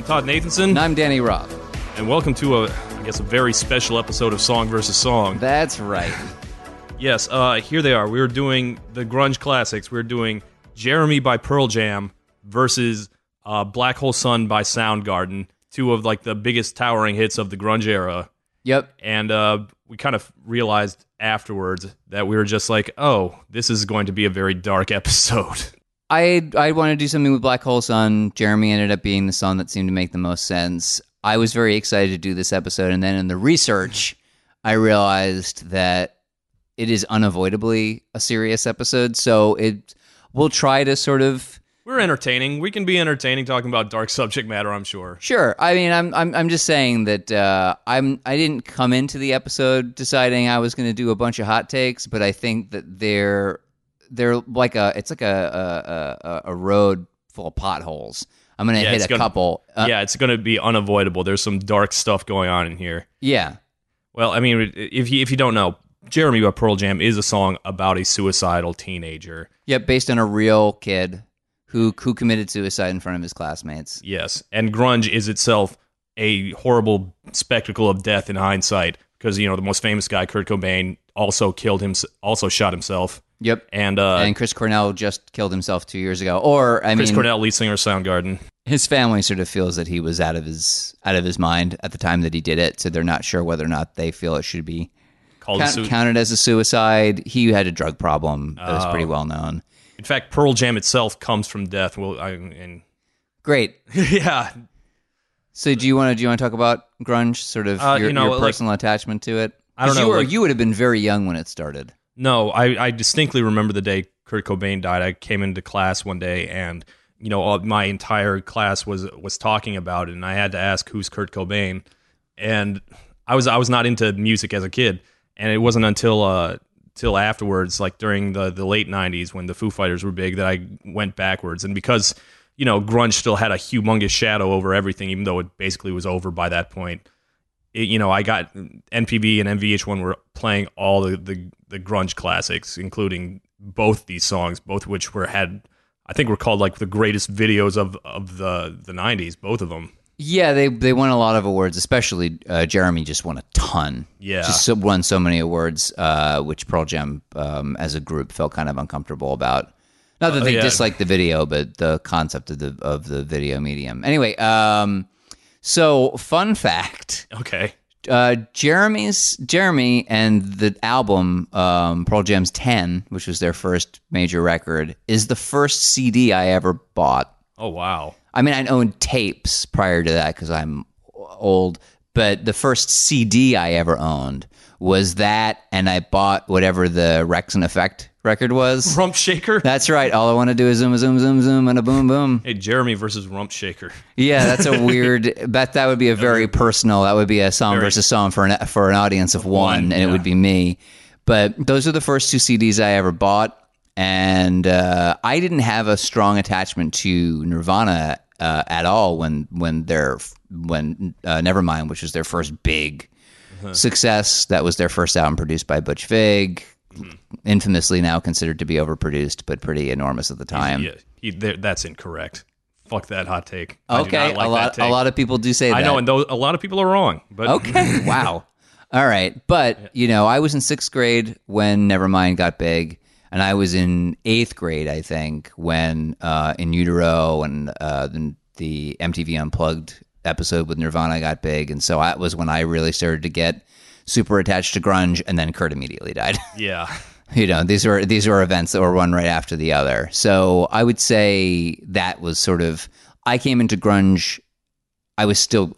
I'm Todd Nathanson, And I'm Danny Robb. and welcome to a, I guess, a very special episode of Song versus Song. That's right. Yes, uh, here they are. We were doing the grunge classics. We are doing Jeremy by Pearl Jam versus uh, Black Hole Sun by Soundgarden, two of like the biggest towering hits of the grunge era. Yep. And uh, we kind of realized afterwards that we were just like, oh, this is going to be a very dark episode. I I wanted to do something with Black Hole Sun. Jeremy ended up being the song that seemed to make the most sense. I was very excited to do this episode, and then in the research, I realized that it is unavoidably a serious episode. So it we'll try to sort of We're entertaining. We can be entertaining talking about dark subject matter, I'm sure. Sure. I mean, I'm I'm I'm just saying that uh, I'm I didn't come into the episode deciding I was going to do a bunch of hot takes, but I think that they're they're like a it's like a a, a, a road full of potholes. I'm going to Yeah, hit a gonna- couple. Uh, yeah, it's going to be unavoidable. There's some dark stuff going on in here. yeah. Well, I mean, if you if you don't know, Jeremy by Pearl Jam is a song about a suicidal teenager. Yeah, based on a real kid who who committed suicide in front of his classmates. Yes, and grunge is itself a horrible spectacle of death in hindsight because you know the most famous guy, Kurt Cobain, also killed him, also shot himself, Yep. and uh, and Chris Cornell just killed himself 2 years ago. Or I mean Chris mean Cornell, lead singer of Soundgarden. his family sort of feels that he was out of his out of his mind at the time that he did it, so they're not sure whether or not they feel it should be Called count, sui- counted as a suicide. He had a drug problem that was Oh. pretty well known. In fact, Pearl Jam itself comes from death. Well, I, and Great. yeah, So do you want to do you want to talk about grunge? Sort of Uh, your, you know, your like- personal attachment to it. I don't 'Cause You, know, were, like- you would have been very young when it started. No, I, I distinctly remember the day Kurt Cobain died. I came into class one day and you know all, my entire class was was talking about it, and I had to ask who's Kurt Cobain, and I was I was not into music as a kid, and it wasn't until uh till afterwards, like during the the late '90s when the Foo Fighters were big, that I went backwards, and because you know grunge still had a humongous shadow over everything, even though it basically was over by that point it, you know, I got MTV and VH1 were playing all the, the, the grunge classics, including both these songs, both which were had, I think, were called like the greatest videos of, of the the '90s. Both of them. Yeah, they they won a lot of awards. Especially uh, Jeremy just won a ton. Yeah. just so, won so many awards, uh, which Pearl Jam um, as a group felt kind of uncomfortable about. Not that Uh, they yeah. disliked the video, but the concept of the of the video medium. Anyway, um, so fun fact. Okay. uh, Jeremy's Jeremy and the album um, Pearl Jam's Ten, which was their first major record, is the first CD I ever bought. Oh wow. I mean, I owned tapes prior to that because I'm old, but the first CD I ever owned was that, and I bought whatever the Wreckx-n-Effect record was. Rump Shaker. That's right. All I want to do is zoom, zoom, zoom, zoom, and a boom, boom. Hey, Jeremy versus Rump Shaker. Yeah, that's a weird. That that would be a very personal. That would be a song Very- versus song for an for an audience of one, one, and it would be me. But those are the first two CDs I ever bought, and uh, I didn't have a strong attachment to Nirvana uh, at all when when their when uh, Nevermind, which was their first big Uh-huh. success. That was their first album produced by Butch Vig. Infamously now considered to be overproduced, but pretty enormous at the time. yeah, he, that's incorrect. Fuck that hot take. Okay, like a lot a lot of people do say that. I know, and those, a lot of people are wrong. But Okay. wow. All right. But, you know, I was in sixth grade when Nevermind got big. And I was in eighth grade, I think, when uh, In Utero and uh, the, the MTV Unplugged episode with Nirvana got big. And so that was when I really started to get super attached to grunge. And then Kurt immediately died. yeah, you know these were these were events that were one right after the other so i would say that was sort of i came into grunge i was still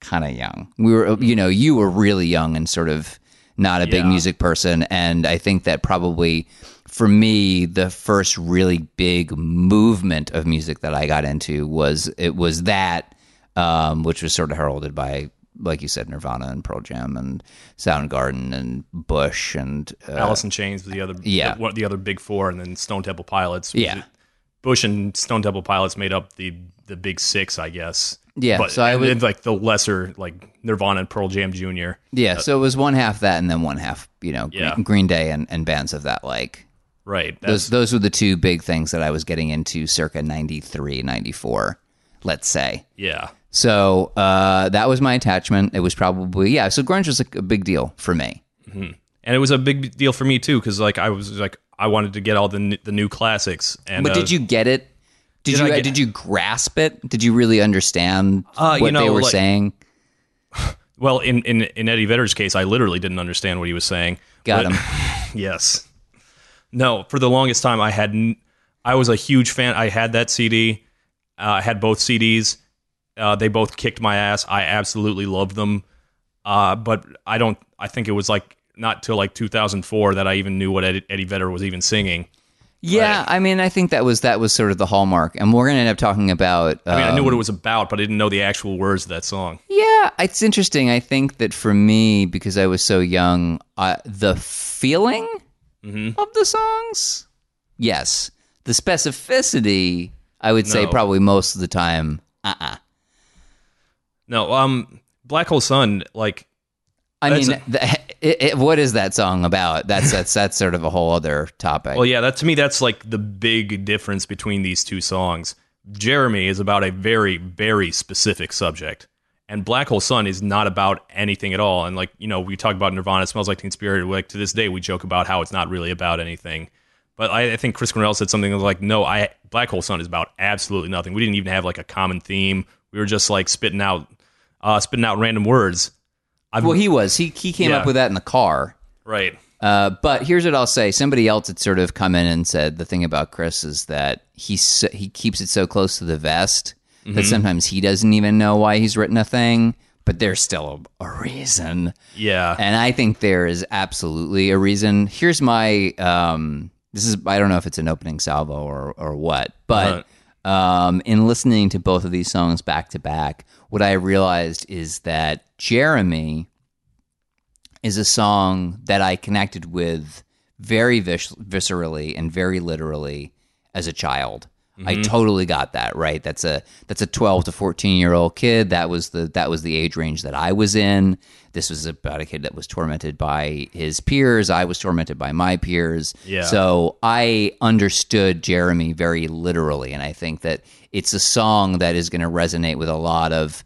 kind of young we were you know you were really young and sort of not a big music person and i think that probably for me the first really big movement of music that i got into was it was that um, which was sort of heralded by like you said nirvana and pearl jam and soundgarden and bush and uh, Alice in Chains was the other. yeah. the, the other big four, and then Stone Temple Pilots. Yeah. Bush and Stone Temple Pilots made up the the big six, I guess. Yeah, but so I and would- then, like the lesser, like Nirvana and Pearl Jam Jr. Yeah, so it was one half that, and then one half, you know, Yeah. Green, Green Day and, and bands of that like. Right. Those those were the two big things that I was getting into circa 93, 94, let's say. yeah. So uh, that was my attachment. It was probably yeah. So grunge was a, a big deal for me. and it was a big deal for me too because like I was like I wanted to get all the n- the new classics. And But uh, did you get it? Did, Did you get- did you grasp it? Did you really understand Uh, what you know, they were like- saying? Well, in, in in Eddie Vedder's case, I literally didn't understand what he was saying. Got But- him. Yes. No, for the longest time, I had. I was a huge fan. I had that CD. Uh, I had both CDs. Uh, they both kicked my ass. I absolutely loved them. Uh, but I don't. I think it was like not till like 2004 that I even knew what Eddie, Eddie Vedder was even singing. Yeah, I mean, I think that was that was sort of the hallmark, and we're gonna end up talking about. I mean, I um, knew what it was about, but I didn't know the actual words of that song. Yeah, it's interesting. I think that for me, because I was so young, uh, the feeling Mm-hmm. of the songs, yes. The specificity, I would say, probably most of the time, uh, uh No, um, Black Hole Sun, like I mean, the, it, it, what is that song about? That's that's that's sort of a whole other topic. Well, yeah, that to me that's like the big difference between these two songs. Jeremy is about a very, very specific subject, and Black Hole Sun is not about anything at all. And like you know, we talk about Nirvana, it smells like Teen Spirit. Like to this day, we joke about how it's not really about anything. But I, I think Chris Cornell said something like, "No, I Black Hole Sun is about absolutely nothing. We didn't even have like a common theme. We were just like spitting out, uh, spitting out random words." I've, well, he was he he came Yeah. up with that in the car. right. Uh, but here's what I'll say: somebody else had sort of come in and said the thing about Chris is that he so, he keeps it so close to the vest that sometimes he doesn't even know why he's written a thing, but there's still a, a reason. Yeah. And I think there is absolutely a reason. Here's my um, this is I don't know if it's an opening salvo or or what, but um, in listening to both of these songs back to back, what I realized is that Jeremy is a song that I connected with very vis- viscerally and very literally as a child. I totally got that right. That's a that's a twelve to fourteen year old kid. That was the that was the age range that I was in. This was about a kid that was tormented by his peers. I was tormented by my peers. Yeah. So I understood Jeremy very literally, and I think that it's a song that is going to resonate with a lot of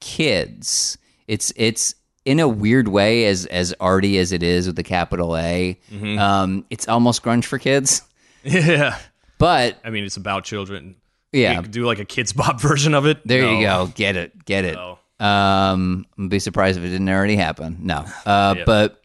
kids. It's it's in a weird way as as arty as it is with the capital A. Mm-hmm. Um, it's almost grunge for kids, Yeah. But I mean, it's about children. yeah, You could do like a Kidz Bop version of it. there you go. Get it, get it. No. Um, I'd be surprised if it didn't already happen. No, uh, Yeah. but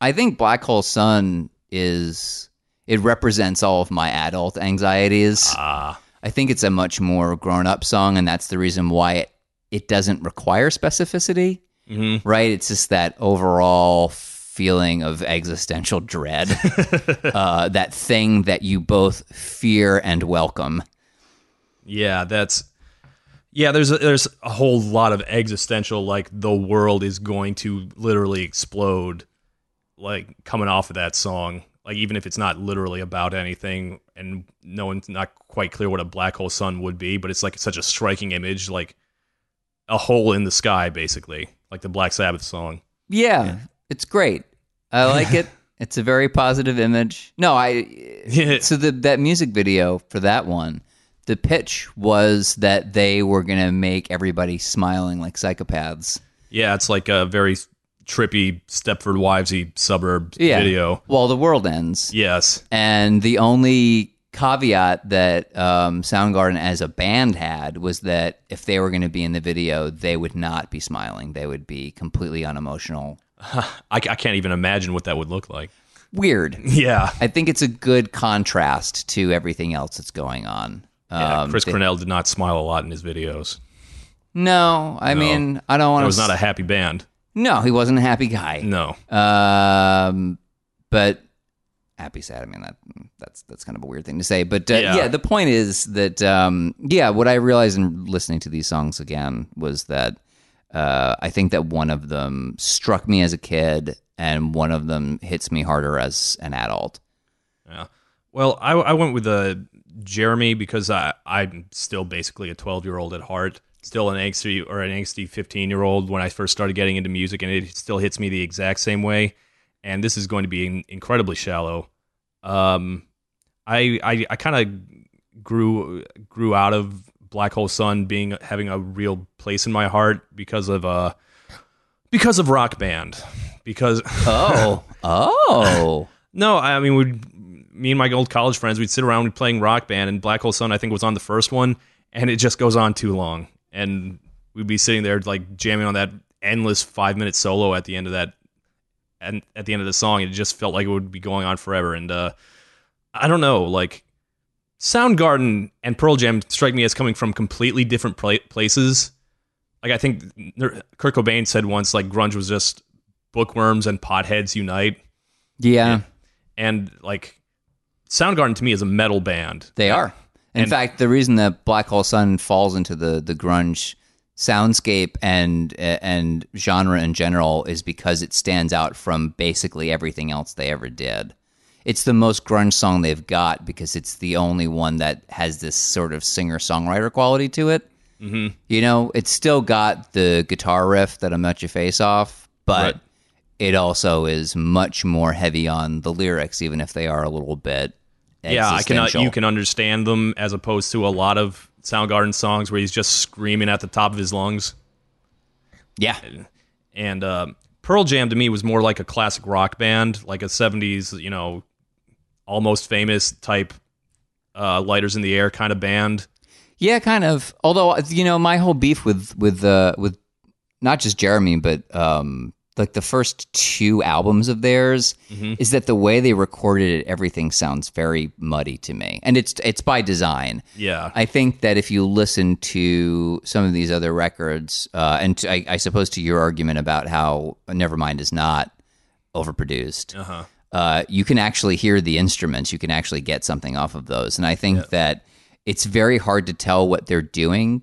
I think Black Hole Sun is it represents all of my adult anxieties. Ah. I think it's a much more grown up song, and that's the reason why it, it doesn't require specificity. Mm-hmm. Right? It's just that overall feeling of existential dread, uh, that thing that you both fear and welcome. Yeah, that's yeah. There's a, there's a whole lot of existential like the world is going to literally explode, like coming off of that song. Like even if it's not literally about anything, and no one's not quite clear what a black hole sun would be, but it's like such a striking image, like a hole in the sky, basically, like the Black Sabbath song. Yeah, it's great. I like it. It's a very positive image. No, I. So the that music video for that one, the pitch was that they were gonna make everybody smiling like psychopaths. Yeah, it's like a very trippy Stepford Wivesy suburb Yeah. video. Well, the world ends. Yes. And the only caveat that um, Soundgarden as a band had was that if they were going to be in the video, they would not be smiling. They would be completely unemotional. I, I can't even imagine what that would look like. Weird. Yeah. I think it's a good contrast to everything else that's going on. Yeah, Um, Chris they- Cornell did not smile a lot in his videos. no, I mean, I don't want to. It was not a happy band. no, he wasn't a happy guy. No. Um, but happy sad. I mean that that's that's kind of a weird thing to say. But uh, yeah. Yeah. the point is that um, yeah, what I realized in listening to these songs again was that uh, I think that one of them struck me as a kid, and one of them hits me harder as an adult. Yeah. Well, I, I went with uh, Jeremy because I, I'm still basically a 12 year old at heart, still an angsty or an angsty 15 year old when I first started getting into music, and it still hits me the exact same way. And this is going to be in- incredibly shallow. Um, I I, I kind of grew grew out of Black Hole Sun being having a real place in my heart because of uh because of Rock Band. Because Oh, oh, no, I mean we me and my old college friends we'd sit around we'd playing Rock Band and Black Hole Sun I think was on the first one and it just goes on too long. And we'd be sitting there like jamming on that endless 5 minute solo at the end of that and at the end of the song it just felt like it would be going on forever. And uh I don't know like Soundgarden and Pearl Jam strike me as coming from completely different pla- places. Like I think Kurt Cobain said once, like grunge was just bookworms and potheads unite, yeah, and like Soundgarden to me is a metal band. they are. In And- fact, the reason that Black Hole Sun falls into the the grunge soundscape and and genre in general is because it stands out from basically everything else they ever did. It's the most grunge song they've got because it's the only one that has this sort of singer songwriter quality to it. Mm-hmm. You know, it's still got the guitar riff that'll melt your face off, but Right. it also is much more heavy on the lyrics, even if they are a little bit. Yeah, I can. Uh, you can understand them as opposed to a lot of Soundgarden songs where he's just screaming at the top of his lungs. Yeah, And uh, Pearl Jam to me was more like a classic rock band, like a '70s, you know, almost famous type, uh, lighters in the air kind of band. Yeah, kind of. Although you know, my whole beef with with uh, with not just Jeremy, but um, like the first two albums of theirs is that the way they recorded it, everything sounds very muddy to me, and it's it's by design. Yeah, I think that if you listen to some of these other records, uh, and to, I, I suppose to your argument about how Nevermind is not overproduced, uh-huh. Uh, you can actually hear the instruments. You can actually get something off of those. And I think that it's very hard to tell what they're doing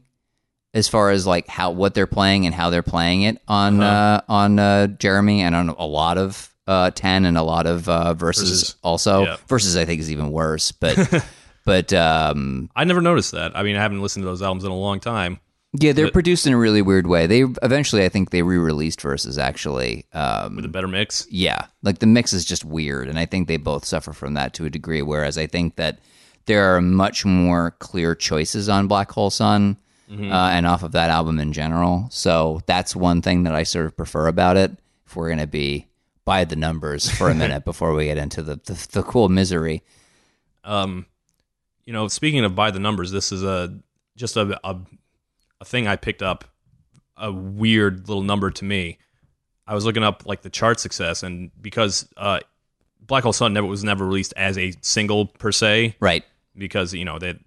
as far as like how what they're playing and how they're playing it on uh, on uh, Jeremy and on a lot of uh, ten and a lot of uh, verses, Verses. also. Yeah. Verses I think is even worse, but but um, I never noticed that. I mean, I haven't listened to those albums in a long time. Yeah, they're produced in a really weird way. They eventually I think they re-released verses actually. Um, with a better mix. yeah, like the mix is just weird, and I think they both suffer from that to a degree. Whereas I think that there are much more clear choices on Black Hole Sun Mm-hmm. uh, and off of that album in general. So that's one thing that I sort of prefer about it. If we're gonna be by the numbers for a minute before we get into the the, the cool misery. Um, you know, speaking of by the numbers, this is a just a a, a thing I picked up. A weird little number to me. I was looking up like the chart success, and because uh, Black Hole Sun never was never released as a single per se, Right. because you know they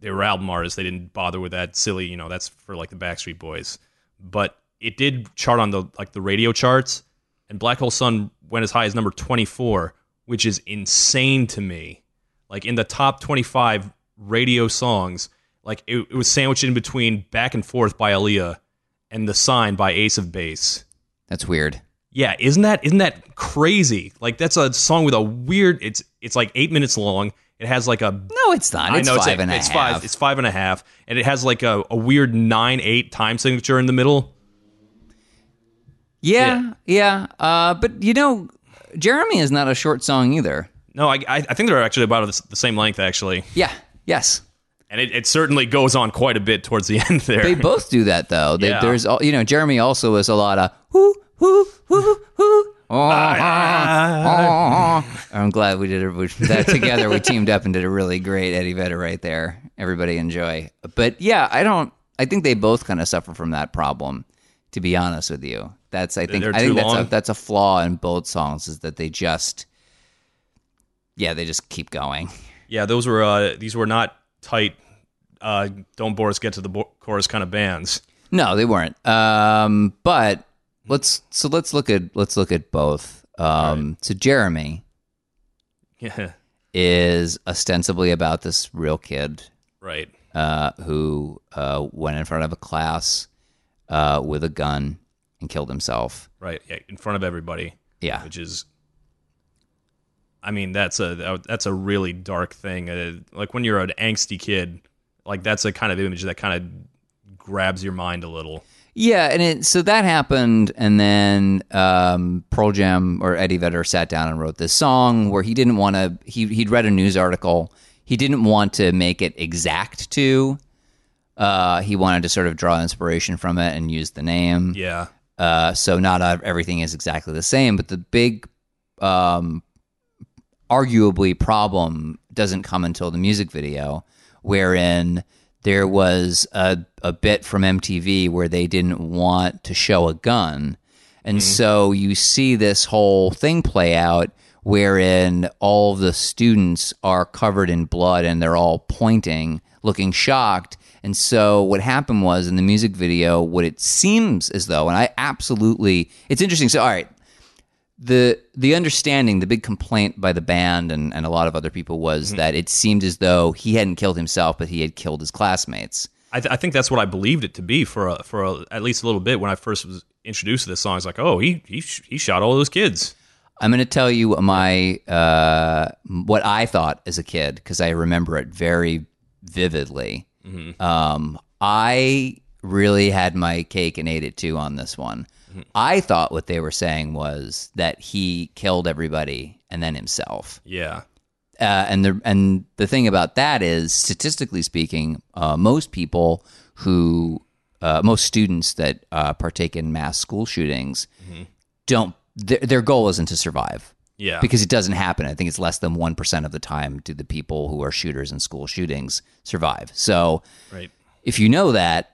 they were album artists. They didn't bother with that silly. You know, that's for like the Backstreet Boys. But it did chart on the like the radio charts, and Black Hole Sun went as high as number twenty four, which is insane to me. Like in the top twenty five radio songs, like it, it was sandwiched in between "Back and Forth" by Aaliyah and "The Sign" by Ace of Base. That's weird. Yeah, isn't that isn't that crazy? Like that's a song with a weird. It's it's like eight minutes long. It has like a No, it's not. It's I know five it's, and a it's half. five. It's five and a half, and it has like a, a weird nine eight time signature in the middle. yeah, yeah. Uh, but you know, Jeremy is not a short song either. No, I I I think they're actually about the same length actually, Yeah. Yes. And it, it certainly goes on quite a bit towards the end there. They both do that though. They, Yeah. There's all you know. Jeremy also is a lot of whoo whoo whoo whoo. Oh, Ah. oh, oh. I'm glad we did it we- that together. We teamed up and did a really great Eddie Vedder right there. Everybody enjoy. But yeah, I don't. I think they both kind of suffer from that problem. To be honest with you, that's I think They're I think that's a, that's a flaw in both songs is that they just yeah they just keep going. yeah, those were uh, these were not tight. Uh, don't Boris get to the bo- chorus kind of bands. No, they weren't. Um, but let's so let's look at let's look at both. Um, so Jeremy Yeah, is ostensibly about this real kid right. uh, who uh, went in front of a class uh, with a gun and killed himself. Right, yeah, in front of everybody, Yeah, which is, I mean, that's a that's a really dark thing. Uh, like when you're an angsty kid, like that's a kind of image that kind of grabs your mind a little. yeah, and it, so that happened, and then um, Pearl Jam or Eddie Vedder sat down and wrote this song where he didn't want to. He he'd read a news article. He didn't want to make it exact to Uh, he wanted to sort of draw inspiration from it and use the name. Yeah. Uh, so not everything is exactly the same, but the big, um, arguably problem doesn't come until the music video, wherein there was a, a bit from MTV where they didn't want to show a gun. And hmm. so you see this whole thing play out wherein all the students are covered in blood and they're all pointing, looking shocked. And so what happened was in the music video, what it seems as though, and I absolutely, it's interesting. So, all right, the the understanding, the big complaint by the band and, and a lot of other people was that it seemed as though he hadn't killed himself, but he had killed his classmates. I, th- I think that's what I believed it to be for a, for a, at least a little bit when I first was introduced to this song. It's like, oh, he he sh- he shot all those kids. I'm going to tell you my uh, what I thought as a kid because I remember it very vividly. Um, I really had my cake and ate it too on this one. I thought what they were saying was that he killed everybody and then himself. Yeah, Uh, and the and the thing about that is, statistically speaking, uh, most people who uh, most students that uh, partake in mass school shootings don't. Their, their goal isn't to survive yeah, because it doesn't happen. I think it's less than one percent of the time do the people who are shooters in school shootings survive. So right. if you know that,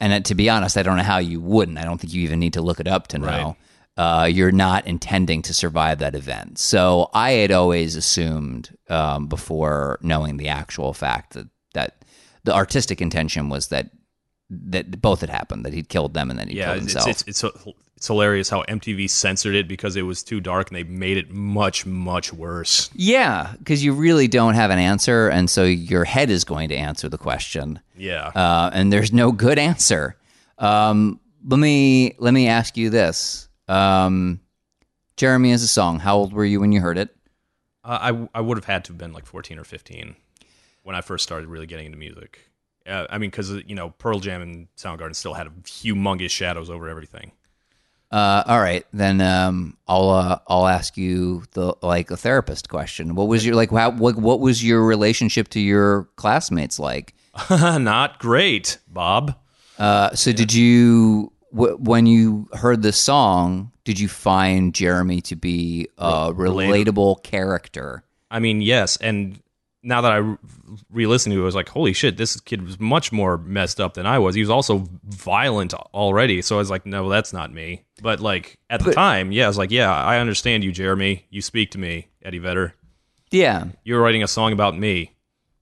and to be honest, I don't know how you wouldn't. I don't think you even need to look it up to know. Uh, you're not intending to survive that event. So I had always assumed um, before knowing the actual fact that that the artistic intention was that that both had happened, that he'd killed them and then he Yeah, killed himself. it's it's it's it's hilarious how MTV censored it because it was too dark and they made it much much worse. yeah, because you really don't have an answer, and so your head is going to answer the question. Yeah, uh, and there's no good answer. Um, let me let me ask you this: um, Jeremy is a song. How old were you when you heard it? Uh, I I would have had to have been like 14 or 15 when I first started really getting into music. Uh, I mean, because you know Pearl Jam and Soundgarden still had humongous shadows over everything. Uh, all right, then um, I'll uh, I'll ask you the like a therapist question. What was your like? How, what what was your relationship to your classmates like? Not great, Bob. Uh, so did you w- when you heard the song? Did you find Jeremy to be a relatable character? I mean, yes, and now that I re- re-listened to it, I was like, holy shit, this kid was much more messed up than I was. He was also violent already, so I was like, no, that's not me. But like at the time, yeah, I was like, yeah, I understand you, Jeremy. You speak to me, Eddie Vedder. Yeah, You were writing a song about me,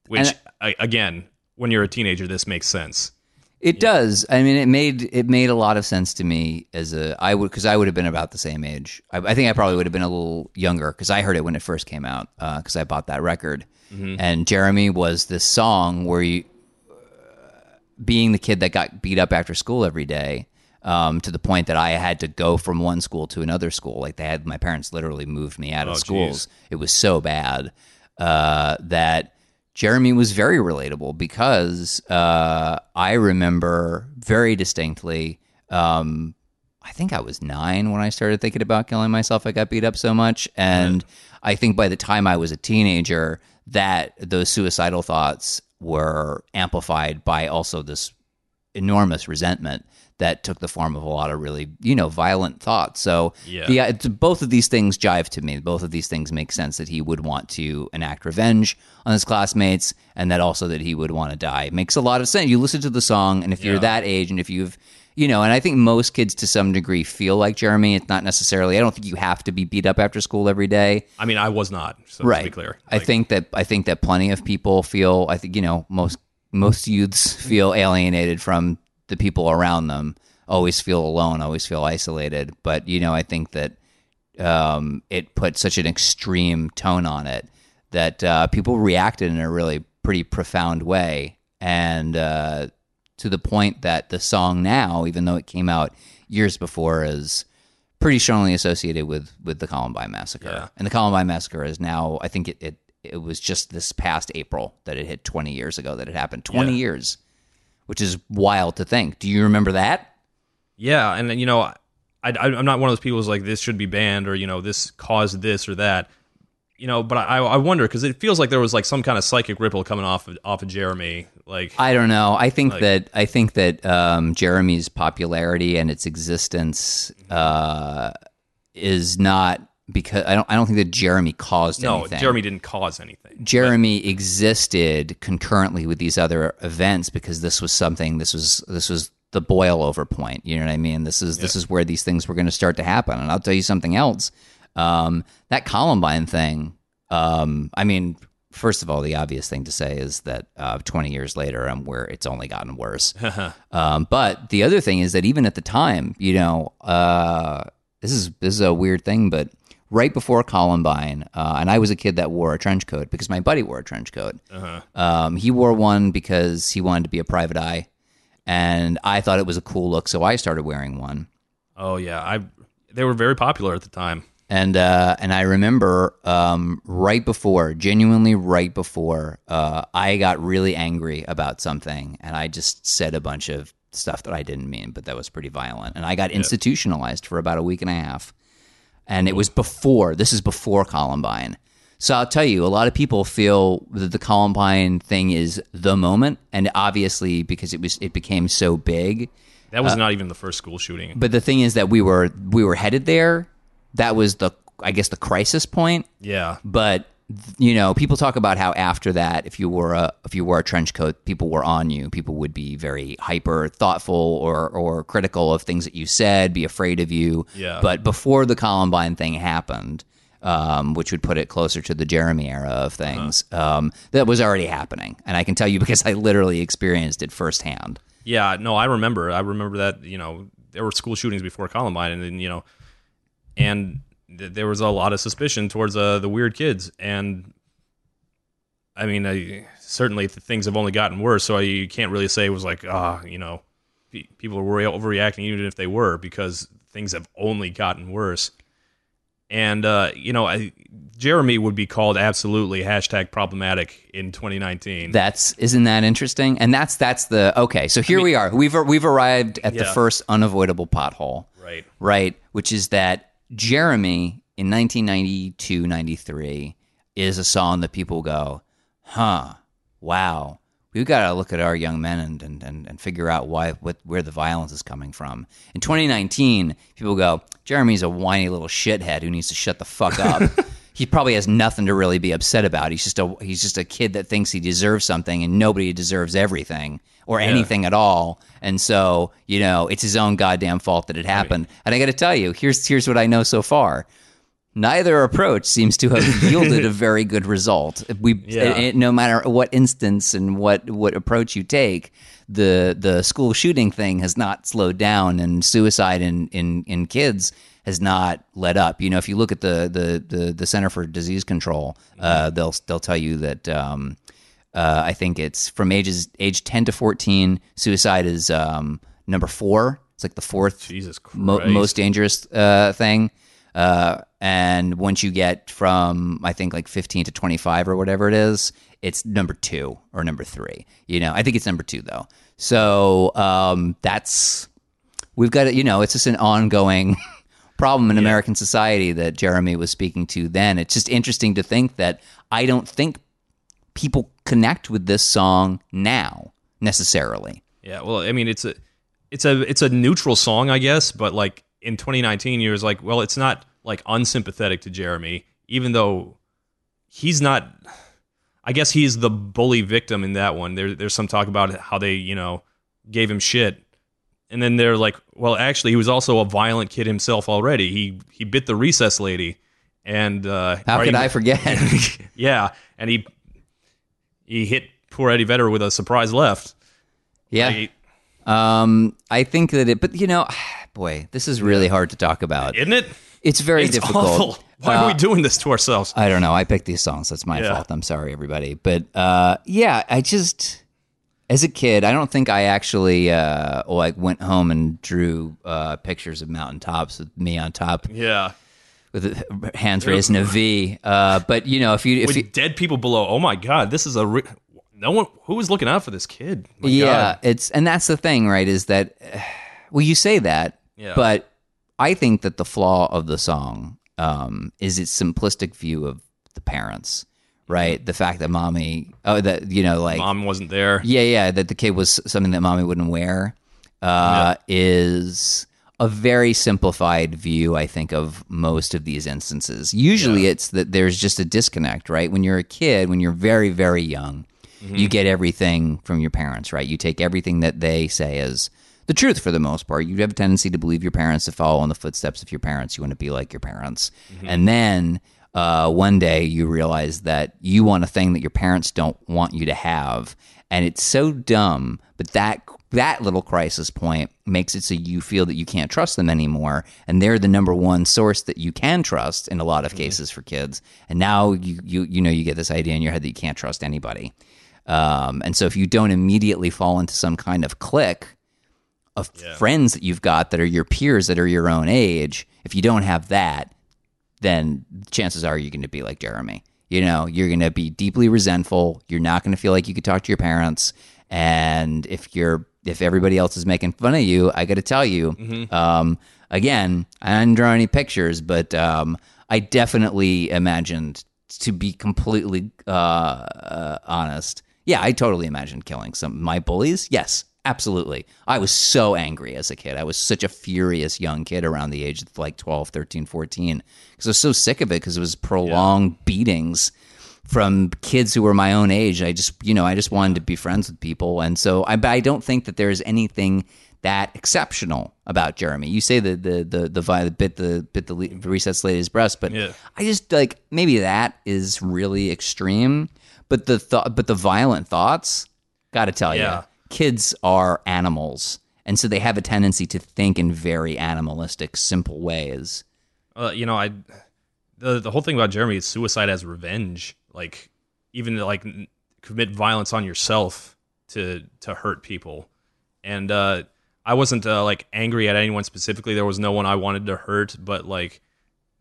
which I, again, when you're a teenager, this makes sense. It does. I mean, it made it made a lot of sense to me as a I would because I would have been about the same age. I, I think I probably would have been a little younger because I heard it when it first came out because I bought that record. And Jeremy was this song where you, being the kid that got beat up after school every day, um, to the point that I had to go from one school to another school. Like they had my parents literally moved me out of Oh, schools. geez. It was so bad uh, that Jeremy was very relatable because uh, I remember very distinctly. Um, I think I was nine when I started thinking about killing myself. I got beat up so much, and I think by the time I was a teenager, that those suicidal thoughts were amplified by also this enormous resentment that took the form of a lot of really, you know, violent thoughts. So, Yeah. the, uh, it's- both of these things jive to me. Both of these things make sense that he would want to enact revenge on his classmates, and that also that he would want to die. It makes a lot of sense. You listen to the song, and if you're that age, and if you've you know, and I think most kids to some degree feel like Jeremy. It's not necessarily. I don't think you have to be beat up after school every day I mean, I was not. So right. to be clear, I think that I think that plenty of people feel. I think you know most most youths feel alienated from the people around them. Always feel alone. Always feel isolated. But you know, I think that um, it put such an extreme tone on it that uh, people reacted in a really pretty profound way, and uh, to the point that the song now, even though it came out years before, is pretty strongly associated with with the Columbine massacre. Yeah. And the Columbine massacre is now, I think it, it it was just this past April that it hit 20 years ago that it happened. 20 Yeah. years, which is wild to think. Do you remember that? Yeah, and you know, I, I I'm not one of those people who's like this should be banned or you know this caused this or that. you know, but I I wonder because it feels like there was like some kind of psychic ripple coming off of, off of Jeremy. Like I don't know. I think that I think that um, Jeremy's popularity and its existence uh, is not because I don't. I don't think that Jeremy caused anything. no, anything. Jeremy didn't cause anything. Jeremy existed concurrently with these other events because this was something. This was this was the boil over point. You know what I mean? This is this is where these things were going to start to happen. And I'll tell you something else. Um, that Columbine thing. Um, I mean, first of all, the obvious thing to say is that uh, 20 years later, and where it's only gotten worse. um, but the other thing is that even at the time, you know, uh, this is this is a weird thing, but right before Columbine, uh, and I was a kid that wore a trench coat because my buddy wore a trench coat. Um, he wore one because he wanted to be a private eye, and I thought it was a cool look, so I started wearing one. Oh yeah, I they were very popular at the time. And uh, and I remember um, right before, genuinely right before, uh, I got really angry about something, and I just said a bunch of stuff that I didn't mean, but that was pretty violent, and I got institutionalized for about a week and a half. And it was before. This is before Columbine. So I'll tell you, a lot of people feel that the Columbine thing is the moment, and obviously because it was, it became so big. That was uh, not even the first school shooting. But the thing is that we were we were headed there. That was the I guess the crisis point. yeah, But you know, people talk about how after that, if you wore a if you wore a trench coat, people were on you. People would be very hyper thoughtful or or critical of things that you said, be afraid of you. Yeah. But before the Columbine thing happened, um, which would put it closer to the Jeremy era of things, um, that was already happening, and I can tell you because I literally experienced it firsthand. yeah. No, I remember. I remember that. You know, there were school shootings before Columbine, and then you know, and th- there was a lot of suspicion towards uh, the weird kids, and I mean, I, certainly th- things have only gotten worse. So you can't really say it was like, ah, you know, pe- people were overreacting, even if they were, because things have only gotten worse. And uh, you know, I, Jeremy would be called absolutely hashtag problematic in 2019. That's isn't that interesting? And that's that's the okay. So here we are. We've we've arrived at the first unavoidable pothole. right. right? Which is that Jeremy in 1992 93 is a song that people go, huh, wow, we've got to look at our young men and, and, and, figure out why what, where the violence is coming from. In 2019, people go, Jeremy's a whiny little shithead who needs to shut the fuck up. he probably has nothing to really be upset about. He's just a he's just a kid that thinks he deserves something, and nobody deserves everything or anything at all. And so, you know, it's his own goddamn fault that it happened. And I got to tell you, here's here's what I know so far. Neither approach seems to have yielded a very good result. We, Yeah. it- no matter what instance and what what approach you take, the the school shooting thing has not slowed down, and suicide in in in kids has not let up. You know, if you look at the the the, the Center for Disease Control, uh, they'll they'll tell you that. Um, uh, I think it's from ages age ten to fourteen. Suicide is um, number four. It's like the fourth mo- most dangerous uh, thing. Uh, and once you get from I think like 15 to 25 or whatever it is, it's number two or number three. You know, I think it's number two though. So um, that's we've got to, you know, it's just an ongoing problem in American society that Jeremy was speaking to then. It's just interesting to think that I don't think people connect with this song now necessarily. Yeah, well, I mean, it's a, it's a, it's a neutral song, I guess. But like in 2019, you was like, well, it's not like unsympathetic to Jeremy, even though he's not. I guess he's the bully victim in that one. There, there's some talk about how they, you know, gave him shit, and then they're like, well, actually, he was also a violent kid himself already. He he bit the recess lady, and uh, How could he- I forget? Yeah, and he he hit poor Eddie Vedder with a surprise left. yeah. Um, I think that it, but you know, boy, this is really hard to talk about. isn't it? It's very It's difficult. awful. Why are we doing this to ourselves? I don't know. I picked these songs. That's my Yeah. fault. I'm sorry, everybody. But uh, yeah, I just, as a kid, I don't think I actually uh, like went home and drew uh, pictures of mountaintops with me on top Yeah, with hands raised in a V. Uh, but you know, if you if with you, dead people below. Oh my god, this is a re- no one who was looking out for this kid. My yeah, God. it's and that's the thing, right? Is that well, you say that, Yeah. but I think that the flaw of the song um, is its simplistic view of the parents, right? The fact that mommy, oh, that you know, like Mom wasn't there. yeah, yeah, that the kid was something that mommy wouldn't wear uh, is a very simplified view, I think, of most of these instances. Usually it's that there's just a disconnect, right? When you're a kid, when you're very, very young, you get everything from your parents, right? You take everything that they say as the truth for the most part. You have a tendency to believe your parents, to follow in the footsteps of your parents. You want to be like your parents. And then uh, one day you realize that you want a thing that your parents don't want you to have. And it's so dumb, but that that little crisis point makes it so you feel that you can't trust them anymore. And they're the number one source that you can trust in a lot of cases for kids. And now you you you know you get this idea in your head that you can't trust anybody. Um, and so if you don't immediately fall into some kind of clique of friends that you've got that are your peers that are your own age if you don't have that then chances are you're going to be like Jeremy. You know, you're going to be deeply resentful. You're not going to feel like you could talk to your parents. And if you're if everybody else is making fun of you, I got to tell you, um, again, I didn't draw any pictures, but um, I definitely imagined to be completely uh, uh, honest. Yeah, I totally imagined killing some my bullies. Yes, absolutely. I was so angry as a kid. I was such a furious young kid around the age of like 12, 13, 14 because I was so sick of it because it was prolonged beatings from kids who were my own age. I just, you know, I just wanted to be friends with people. And so I, but I don't think that there's anything that exceptional about Jeremy. You say the the the the, the bit the bit the resets lady's breast, but Yeah. I just like maybe that is really extreme. But the thought, but the violent thoughts, got to tell Yeah. you, kids are animals, and so they have a tendency to think in very animalistic, simple ways. Uh, you know, I the the whole thing about Jeremy is suicide as revenge. Like even to, like commit violence on yourself to to hurt people. And uh, I wasn't uh, like angry at anyone specifically. There was no one I wanted to hurt, but like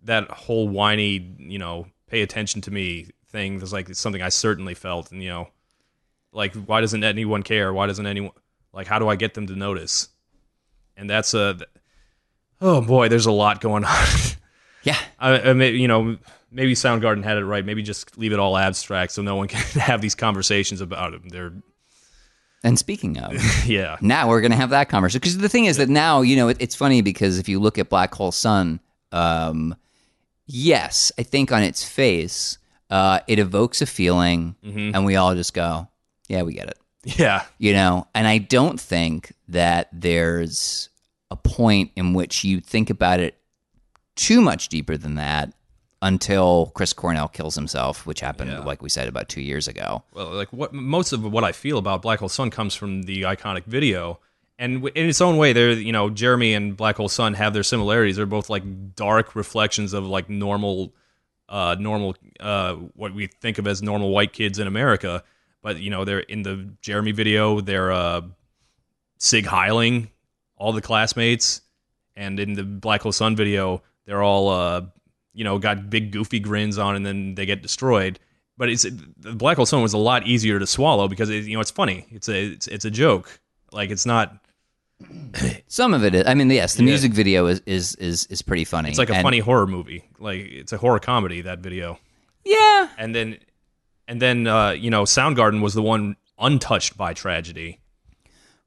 that whole whiny, you know, pay attention to me thing was like something I certainly felt. And you know, like why doesn't anyone care? Why doesn't anyone like? How do I get them to notice? And that's a oh boy, there's a lot going on. Yeah, I, I may, you know, maybe Soundgarden had it right. Maybe just leave it all abstract so no one can have these conversations about them. They're, and speaking of. yeah, now we're going to have that conversation because the thing is that now you know it, it's funny because if you look at black hole sun um, yes i think on its face uh, it evokes a feeling and we all just go yeah we get it yeah, you know and i don't think that there's a point in which you think about it too much deeper than that until chris cornell kills himself which happened Yeah. like we said about two years ago well, like what most of what I feel about Black Hole Sun comes from the iconic video, and w- in its own way, they're you know Jeremy and Black Hole Sun have their similarities. They're both like dark reflections of like normal, uh, normal, uh, what we think of as normal white kids in America. But you know, they're in the Jeremy video. They're uh, Sig Heiling, all the classmates, and in the Black Hole Sun video, they're all uh, you know got big goofy grins on, and then they get destroyed. But it's the Black Hole Sun was a lot easier to swallow because it, you know it's funny. It's a it's, it's a joke. Like it's not. some of it is i mean yes the music video is is is, is pretty funny It's like a And- funny horror movie. Like it's a horror comedy. That video, yeah and then and then uh, you know Soundgarden was the one untouched by tragedy.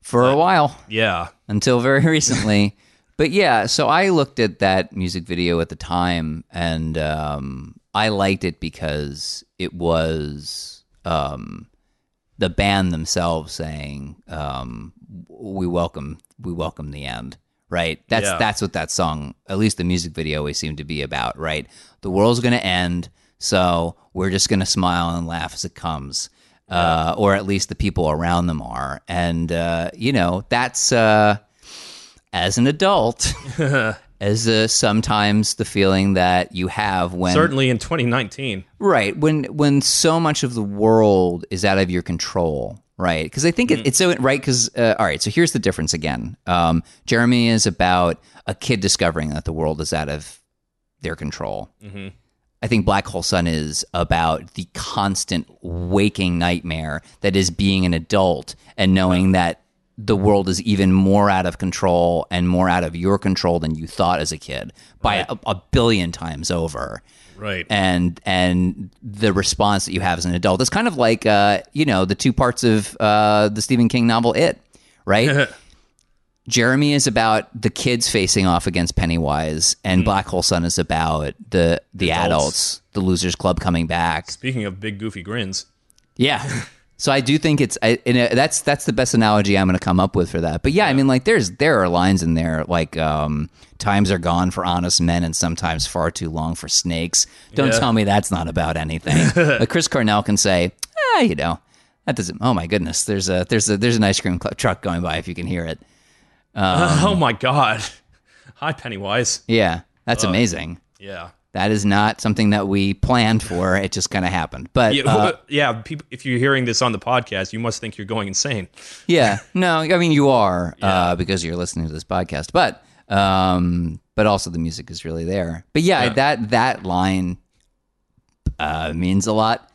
for a while Yeah, until very recently. but yeah, so I looked at that music video at the time, and um, I liked it because it was um, the band themselves saying, um, "We welcome, we welcome the end." Right. That's Yeah. that's what that song, at least the music video, always seemed to be about. Right. The world's going to end, so we're just going to smile and laugh as it comes. Uh, or at least the people around them are, and uh, you know that's uh, as an adult, as uh, sometimes the feeling that you have when certainly in 2019. right. When when so much of the world is out of your control right? Because i think it, it's so right? Because uh, all right so here's the difference again. Um, jeremy is about a kid discovering that the world is out of their control I think Black Hole Sun is about the constant waking nightmare that is being an adult and knowing that the world is even more out of control and more out of your control than you thought as a kid by a, a billion times over. Right. and and the response that you have as an adult. is kind of like uh, you know the two parts of uh, the Stephen King novel It, right? Jeremy is about the kids facing off against Pennywise, and Black Hole Sun is about the the Adults. adults, the Losers Club coming back. Speaking of big goofy grins, Yeah. So I do think it's I, and uh, that's that's the best analogy I'm going to come up with for that. But yeah, I mean, like there's there are lines in there like um, times are gone for honest men and sometimes far too long for snakes. Don't Yeah. tell me that's not about anything. but Chris Cornell can say, ah, you know, that doesn't. Oh my goodness, there's a there's a there's an ice cream truck going by if you can hear it. oh my god! Hi Pennywise. Yeah, that's amazing. Yeah. That is not something that we planned for. It just kind of happened. But Yeah, uh, yeah. People, if you're hearing this on the podcast, you must think you're going insane. Yeah, no, I mean you are uh, because you're listening to this podcast, but um, but also the music is really there. But yeah, Yeah. that that line uh, means a lot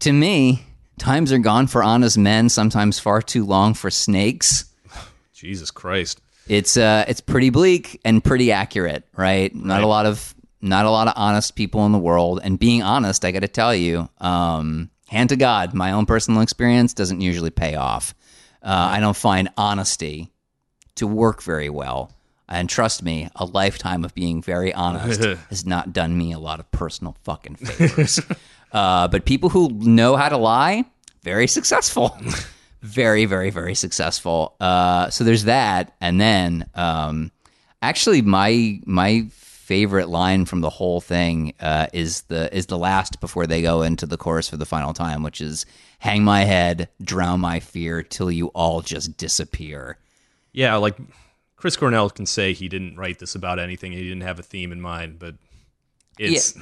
to me. Times are gone for honest men, sometimes far too long for snakes. Jesus Christ. It's uh, it's pretty bleak and pretty accurate, right? Not a lot of not a lot of honest people in the world. And being honest, I got to tell you, um, hand to God, my own personal experience doesn't usually pay off. Uh, I don't find honesty to work very well. And trust me, a lifetime of being very honest has not done me a lot of personal fucking favors. uh, but people who know how to lie, very successful. very, very, very successful. Uh, so there's that. And then um, actually my my favorite line from the whole thing uh, is the is the last before they go into the chorus for the final time, which is "Hang my head, drown my fear, till you all just disappear." Yeah, like Chris Cornell can say he didn't write this about anything. He didn't have a theme in mind, but it's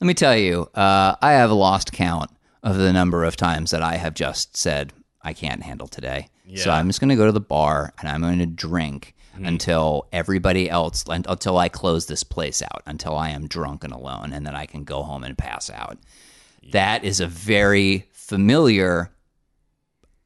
Let me tell you, uh, I have lost count of the number of times that I have just said I can't handle today. So I'm just going to go to the bar and I'm going to drink until everybody else, until I close this place out, until I am drunk and alone, and then I can go home and pass out. That is a very familiar,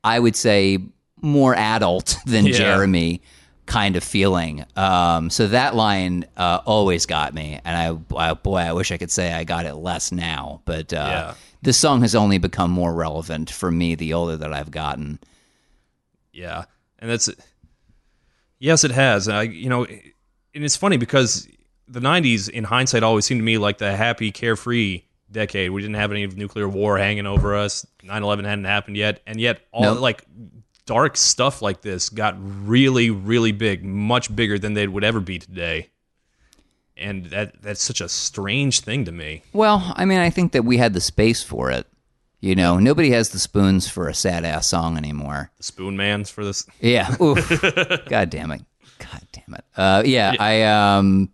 I would say, more adult than Yeah. Jeremy kind of feeling. Um, so that line uh, always got me, and I, I, boy, I wish I could say I got it less now. But uh, Yeah. This song has only become more relevant for me the older that I've gotten. Yeah, and that's yes, it has. And I you know, and it's funny because the '90s, in hindsight, always seemed to me like the happy, carefree decade. We didn't have any nuclear war hanging over us. 9/11 hadn't happened yet, and yet all Nope. like dark stuff like this got really, really big, much bigger than they would ever be today. And that that's such a strange thing to me. Well, I mean, I think that we had the space for it. You know, nobody has the spoons for a sad ass song anymore. The Spoon Man's for this. Yeah. Oof. God damn it. God damn it. Uh, yeah, I um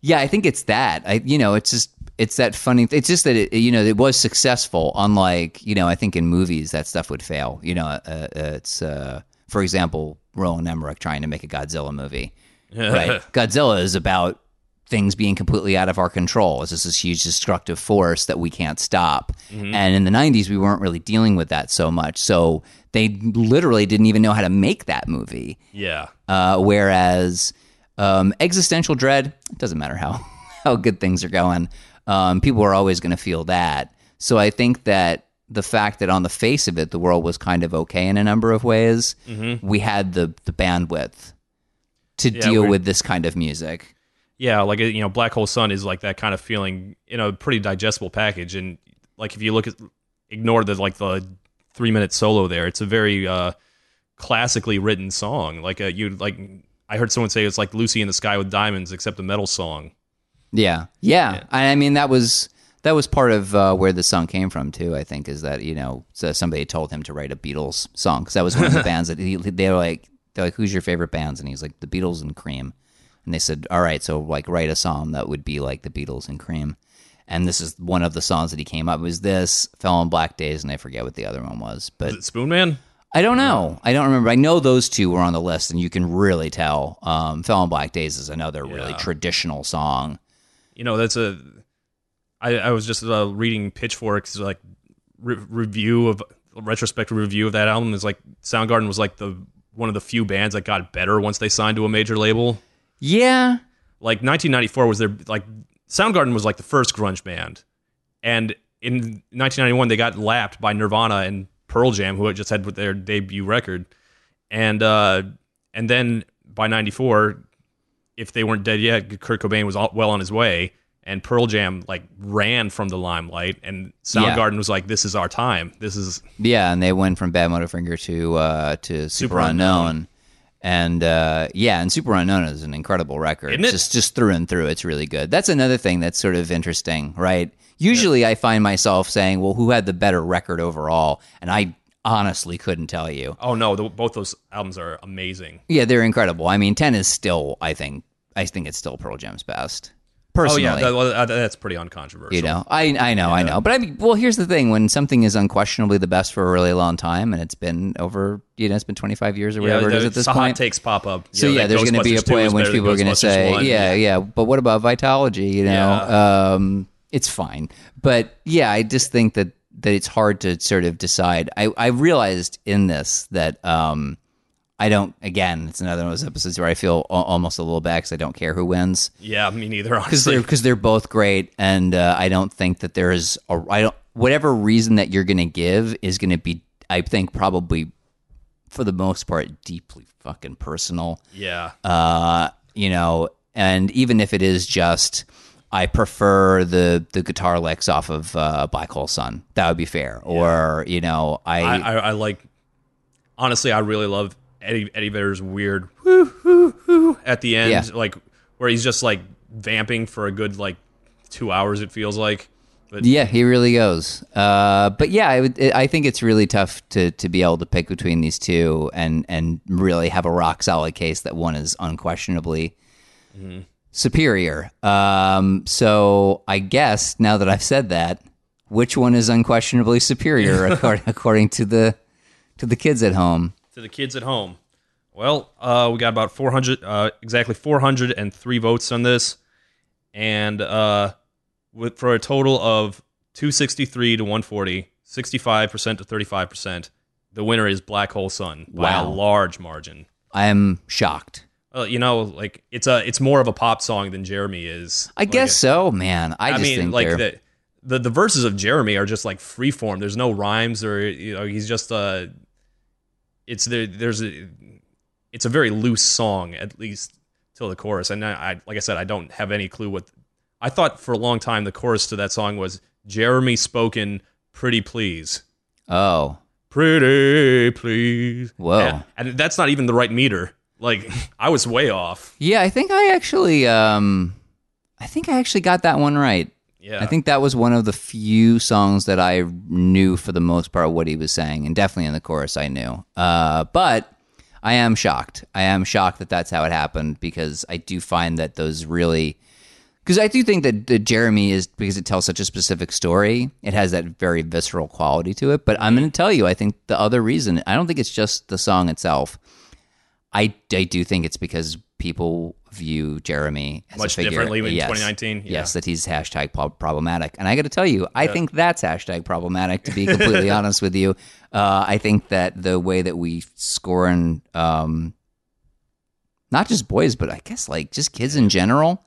yeah, I think it's that. I you know, it's just it's that funny it's just that it you know, it was successful unlike, you know, I think in movies that stuff would fail. You know, uh, uh, it's uh for example, Roland Emmerich trying to make a Godzilla movie. Right. Godzilla is about things being completely out of our control. It's just this huge destructive force that we can't stop. And in the 90s, we weren't really dealing with that so much. So they literally didn't even know how to make that movie. Yeah. Uh, whereas um, existential dread, it doesn't matter how, how good things are going, um, people are always going to feel that. So I think that the fact that on the face of it, the world was kind of okay in a number of ways, we had the, the bandwidth to deal with this kind of music. Yeah, like you know, Black Hole Sun is like that kind of feeling in a pretty digestible package, and like if you look at ignore the like the three minute solo there, it's a very uh, classically written song. Like uh, you like I heard someone say it's like Lucy in the Sky with Diamonds, except a metal song. Yeah, yeah. I I mean, that was that was part of uh, where the song came from too. I think is that you know so somebody told him to write a Beatles song because that was one of the bands that he, they were like they're like who's your favorite bands and he's like the Beatles and Cream, and they said all right, so like write a song that would be like the Beatles and Cream. And this is one of the songs that he came up. It was this, Fell on Black Days, and I forget what the other one was. But Is it Spoonman? I don't know. I don't remember. I know those two were on the list, and you can really tell. Um, Fell on Black Days is another really Yeah. traditional song. You know, that's a. I, I was just uh, reading Pitchfork's like re- review of retrospective review of that album. Is like Soundgarden was like the one of the few bands that got better once they signed to a major label. Yeah, like 1994 was their like Soundgarden was like the first grunge band, and in 1991 they got lapped by Nirvana and Pearl Jam, who had just had their debut record, and uh, and then by '94, if they weren't dead yet, Kurt Cobain was all, well on his way, and Pearl Jam like ran from the limelight, and Soundgarden was like, "This is our time. This is Yeah, and they went from Bad Motorfinger to uh, to Super, Superunknown. Unknown. And uh, yeah, and Superunknown is an incredible record. Isn't it? Just just through and through, it's really good. That's another thing that's sort of interesting, right? Usually, I find myself saying, "Well, who had the better record overall?" And I honestly couldn't tell you. oh no, the, both those albums are amazing." Yeah, they're incredible. I mean, Ten is still, I think, I think it's still Pearl Jam's best. Oh yeah, that, well, that's pretty uncontroversial. you know, I I know, I know, but I mean, well, here's the thing: when something is unquestionably the best for a really long time, and it's been over, you know, it's been 25 years or yeah, whatever it is at this the point. hot takes pop up. So know, yeah, there's going to be a point in which people are going to say, 1. yeah, yeah, but what about Vitalogy? You know, um, it's fine, but yeah, I just think that that it's hard to sort of decide. I I realized in this that um, I don't. Again, it's another one of those episodes where I feel al- almost a little bad because I don't care who wins yeah, me neither. Honestly, because they're they're both great, and uh, I don't think that there is a I don't whatever reason that you're going to give is going to be I think probably for the most part deeply fucking personal. yeah, Uh, you know, and even if it is just I prefer the the guitar licks off of uh, Black Hole Sun, that would be fair. Or you know, I, I, I, I like. Honestly, I really love Eddie Eddie Vedder's weird whoo whoo whoo at the end, Yeah. like where he's just like vamping for a good like two hours. It feels like, but Yeah, he really goes. Uh, but yeah, I, would, I think it's really tough to to be able to pick between these two and and really have a rock solid case that one is unquestionably superior. Um, so I guess now that I've said that, which one is unquestionably superior according, according to the to the kids at home? To the kids at home. Well, uh, we got about 400, uh, exactly 403 votes on this, and uh, with for a total of 263 to 140, 65 percent to 35 percent. The winner is Black Hole Sun by a large margin. I am shocked. Uh, you know, like it's a it's more of a pop song than Jeremy is. I guess so, man. I, I just mean, think like they're the, the the verses of Jeremy are just like freeform. There's no rhymes or you know he's just uh it's there. There's a it's a very loose song at least till the chorus. And I, I like I said I don't have any clue what I thought for a long time. The chorus to that song was Jeremy spoken pretty please. oh Pretty please. Whoa. And, and that's not even the right meter. Like I was way off. yeah. I think I actually um, I think I actually got that one right. Yeah. I think that was one of the few songs that I knew for the most part what he was saying, and definitely in the chorus I knew. Uh, but I am shocked. I am shocked that that's how it happened because I do find that those really, because I do think that, that Jeremy is because it tells such a specific story. It has that very visceral quality to it. But I'm going to tell you, I think the other reason I don't think it's just the song itself. I, I do think it's because people view Jeremy as Much a figure. differently in yes, 2019, yeah. Yes, that he's hashtag problematic. And I got to tell you, I think that's hashtag problematic. To be completely honest with you, uh, I think that the way that we scorn, um, not just boys, but I guess like just kids in general.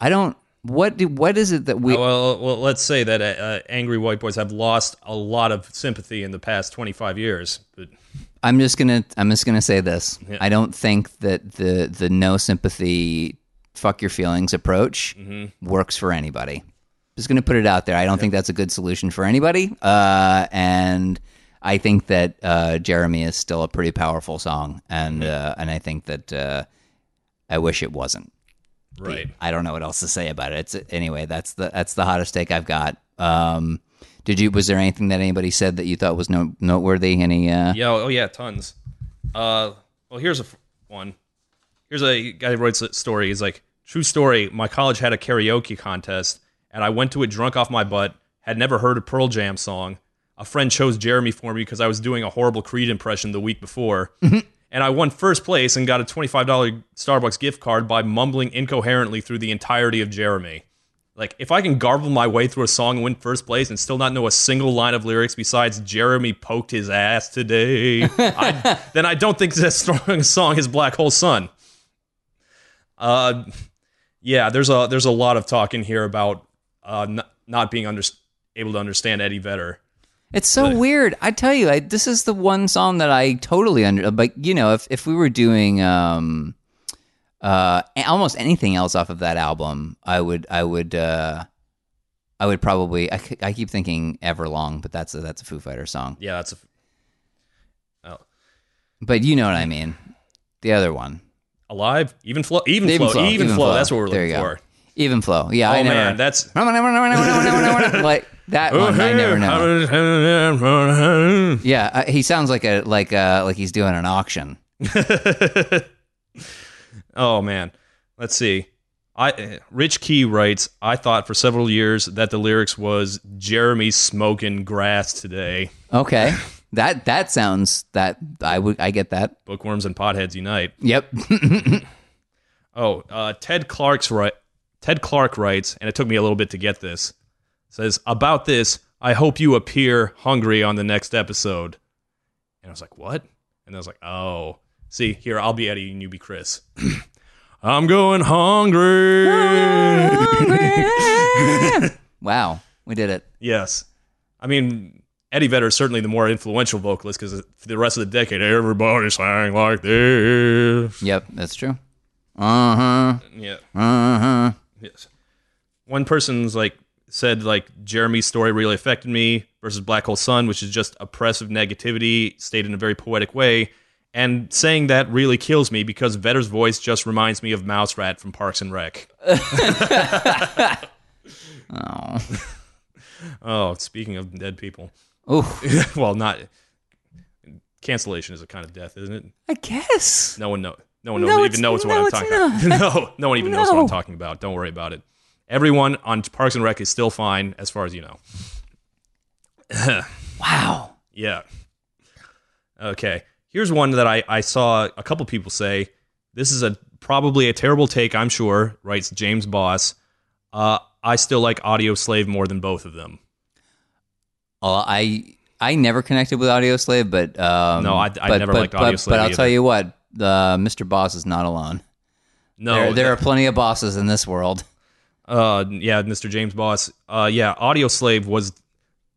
I don't. What do, what is it that we? Well, well, let's say that uh, uh, angry white boys have lost a lot of sympathy in the past 25 years. But I'm just gonna I'm just gonna say this. Yeah. I don't think that the the no sympathy, fuck your feelings approach Mm-hmm. works for anybody. Just gonna put it out there. I don't think that's a good solution for anybody. Uh, and I think that uh, Jeremy is still a pretty powerful song, and Mm-hmm. uh, and I think that uh, I wish it wasn't. right, I don't know what else to say about it. It's anyway. That's the that's the hottest take I've got. Um, did you? Was there anything that anybody said that you thought was no, noteworthy? Any? Uh, yeah, oh yeah, tons. Uh, well, here's a f- one. Here's a guy who writes a story. He's like, true story. My college had a karaoke contest, and I went to it drunk off my butt. Had never heard a Pearl Jam song. A friend chose Jeremy for me because I was doing a horrible Creed impression the week before. And I won first place and got a $25 Starbucks gift card by mumbling incoherently through the entirety of Jeremy. Like, if I can garble my way through a song and win first place and still not know a single line of lyrics besides Jeremy poked his ass today, I, then I don't think that strong a song is Black Hole Sun. Uh, yeah, there's a there's a lot of talk in here about uh, n- not being under- able to understand Eddie Vedder. It's so weird. I tell you, I, this is the one song that I totally under. But you know, if if we were doing um, uh, almost anything else off of that album, I would I would uh, I would probably. I, I keep thinking Everlong, but that's a, that's a Foo Fighter song. Yeah, that's a. Oh, But you know what I mean. The other one, alive, even flow, even, Even flow, Flow, even, flow. Flow. That's what we're looking for. even flow. Yeah, Oh I never. man, that's like that one, I never know. know. Yeah, uh, he sounds like a like uh like he's doing an auction. oh man, let's see. I Rich Key writes, I thought for several years that the lyrics was Jeremy smoking grass today. Okay, that that sounds that I would I get that. Bookworms and potheads unite. Yep. Oh, uh, Ted Clark's right. Ted Clark writes, and it took me a little bit to get this. Says about this, I hope you appear hungry on the next episode. And I was like, what? And I was like, oh, see here, I'll be Eddie and you be Chris. I'm going hungry. wow, we did it. yes, I mean Eddie Vedder is certainly the more influential vocalist because for the rest of the decade, everybody sang like this. Yep, that's true. Uh huh. Yeah. Uh huh. Yes. One person's like said like Jeremy's story really affected me versus Black Hole Sun, which is just oppressive negativity stated in a very poetic way. And saying that really kills me because Vedder's voice just reminds me of Mouse Rat from Parks and Rec. Oh. Oh, speaking of dead people. Oh, well, not cancellation is a kind of death, isn't it? I guess. No one know. No one No, knows, even knows what no, I'm it's talking about. no, no one even knows what I'm talking about. Don't worry about it. Everyone on Parks and Rec is still fine, as far as you know. Wow. Yeah. Okay. Here's one that I, I saw a couple people say. This is a probably a terrible take, I'm sure, writes James Boss. Uh, I still like Audioslave more than both of them. Well, I I never connected with Audioslave, but um, No, I- I but, never but, liked but, Audioslave But I'll either. tell you what, the Mr. Boss is not alone. No, there, there are plenty of bosses in this world. uh, yeah, Mr. James Boss. Uh, yeah, Audioslave was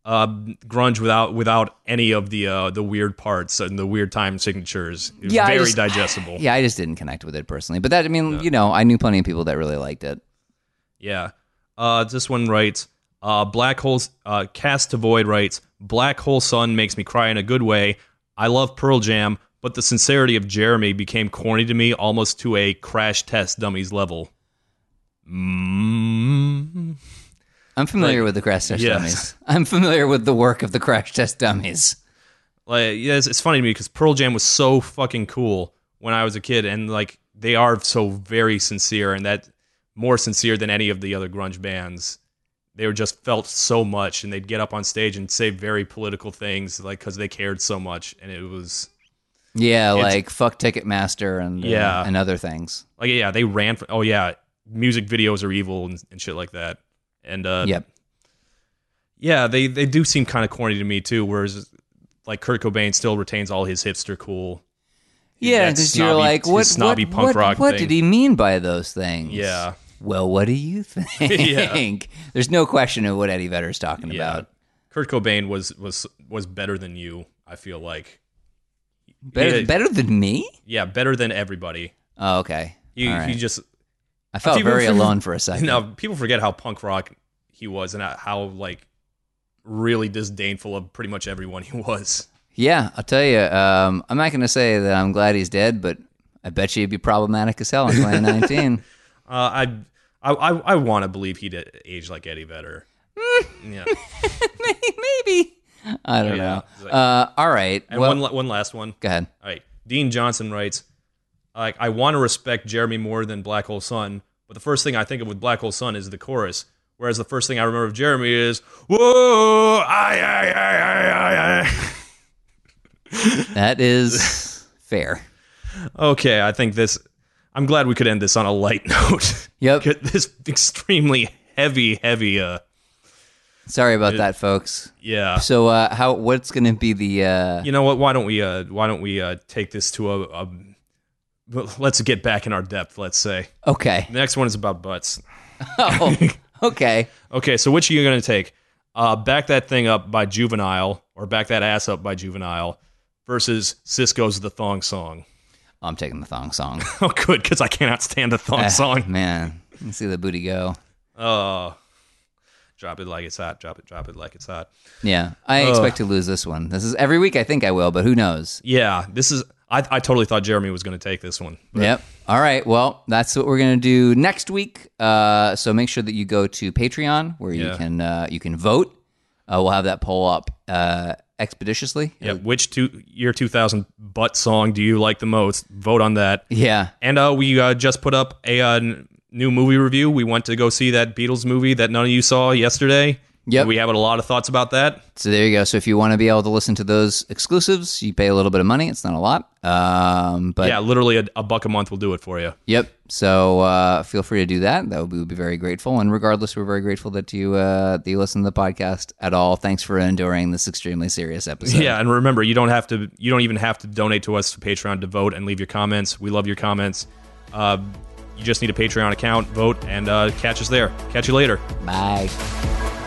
uh, grunge without without any of the uh, the weird parts and the weird time signatures. Yeah, very just- digestible. Yeah, I just didn't connect with it personally. But that, I mean, you know, I knew plenty of people that really liked it. Yeah. Uh, this one writes, uh, Black Holes, uh, Cast to Void writes, Black Hole Sun makes me cry in a good way. I love Pearl Jam, but the sincerity of Jeremy became corny to me almost to a crash test dummies level. Mm. I'm familiar Like, with the Crash Test yes. Dummies. I'm familiar with the work of the Crash Test Dummies. Like, yeah, it's, it's funny to me because Pearl Jam was so fucking cool when I was a kid, and like they are so very sincere, and that more sincere than any of the other grunge bands. They were just felt so much, and they'd get up on stage and say very political things, like because they cared so much, and it was Yeah, like fuck Ticketmaster and uh, Yeah. and other things. like yeah, they ran. For, oh yeah, music videos are evil and, and shit like that, and uh, Yep. yeah, they they do seem kind of corny to me too. Whereas like Kurt Cobain still retains all his hipster cool. Yeah, because you're like, what, snobby what, punk what, rock what thing. did he mean by those things? Yeah. Well, what do you think? There's no question of what Eddie Vedder's talking Yeah. about. Kurt Cobain was was was better than you. I feel like, Better, Yeah. better than me? yeah, better than everybody. Oh, okay. He right. he just I felt people very alone for a second. now people forget how punk rock he was and how like really disdainful of pretty much everyone he was. Yeah, I'll tell you. Um, I'm not going to say that I'm glad he's dead, but I bet you he'd be problematic as hell in 2019. Uh, I I I, I want to believe he'd age like Eddie Vedder. yeah, Maybe. I don't Yeah, know. like- Uh, all right. and well, one one last one. go ahead. All right. Dean Johnson writes, like, I want to respect Jeremy more than Black Hole Sun, but the first thing I think of with Black Hole Sun is the chorus. Whereas the first thing I remember of Jeremy is, whoa, I, I, I, I, I. That is fair. Okay, I think this, I'm glad we could end this on a light note. Yep. This extremely heavy, heavy, uh, Sorry about that, folks. yeah. So, uh, how? What's going to be the? Uh, You know what? Why don't we, uh, why don't we, uh, take this to a, a let's get back in our depth. Let's say Okay. the next one is about butts. Oh, okay. Okay, so which are you going to take? Uh, back that thing up by Juvenile or back that ass up by Juvenile versus Sisqó's The Thong Song. I'm taking the thong song. Oh, good, because I cannot stand the thong Eh, song. Man, let's see the booty go. Oh, drop it like it's hot. Drop it, drop it like it's hot. Yeah, I expect to lose this one. This is every week. I think I will, but who knows? Yeah, this is. I, I totally thought Jeremy was going to take this one. But Yep. All right. Well, that's what we're gonna do next week. Uh, so make sure that you go to Patreon where you can uh, you can vote. Uh, we'll have that poll up uh, expeditiously. Yeah, which two, year 2000 butt song do you like the most? Vote on that. Yeah. And uh, we uh, just put up a uh, new movie review. We went to go see that Beatles movie that none of you saw yesterday. Yep. We have a lot of thoughts about that. So there you go. So if you want to be able to listen to those exclusives, you pay a little bit of money. It's not a lot. Um, but yeah, literally a, a buck a month will do it for you. Yep. So uh, feel free to do that. That would be, would be very grateful. And regardless, we're very grateful that you uh, that you listen to the podcast at all. Thanks for enduring this extremely serious episode. Yeah, and remember, you don't have to. You don't even have to donate to us to Patreon to vote and leave your comments. We love your comments. Uh, you just need a Patreon account, vote, and uh, catch us there. Catch you later. Bye.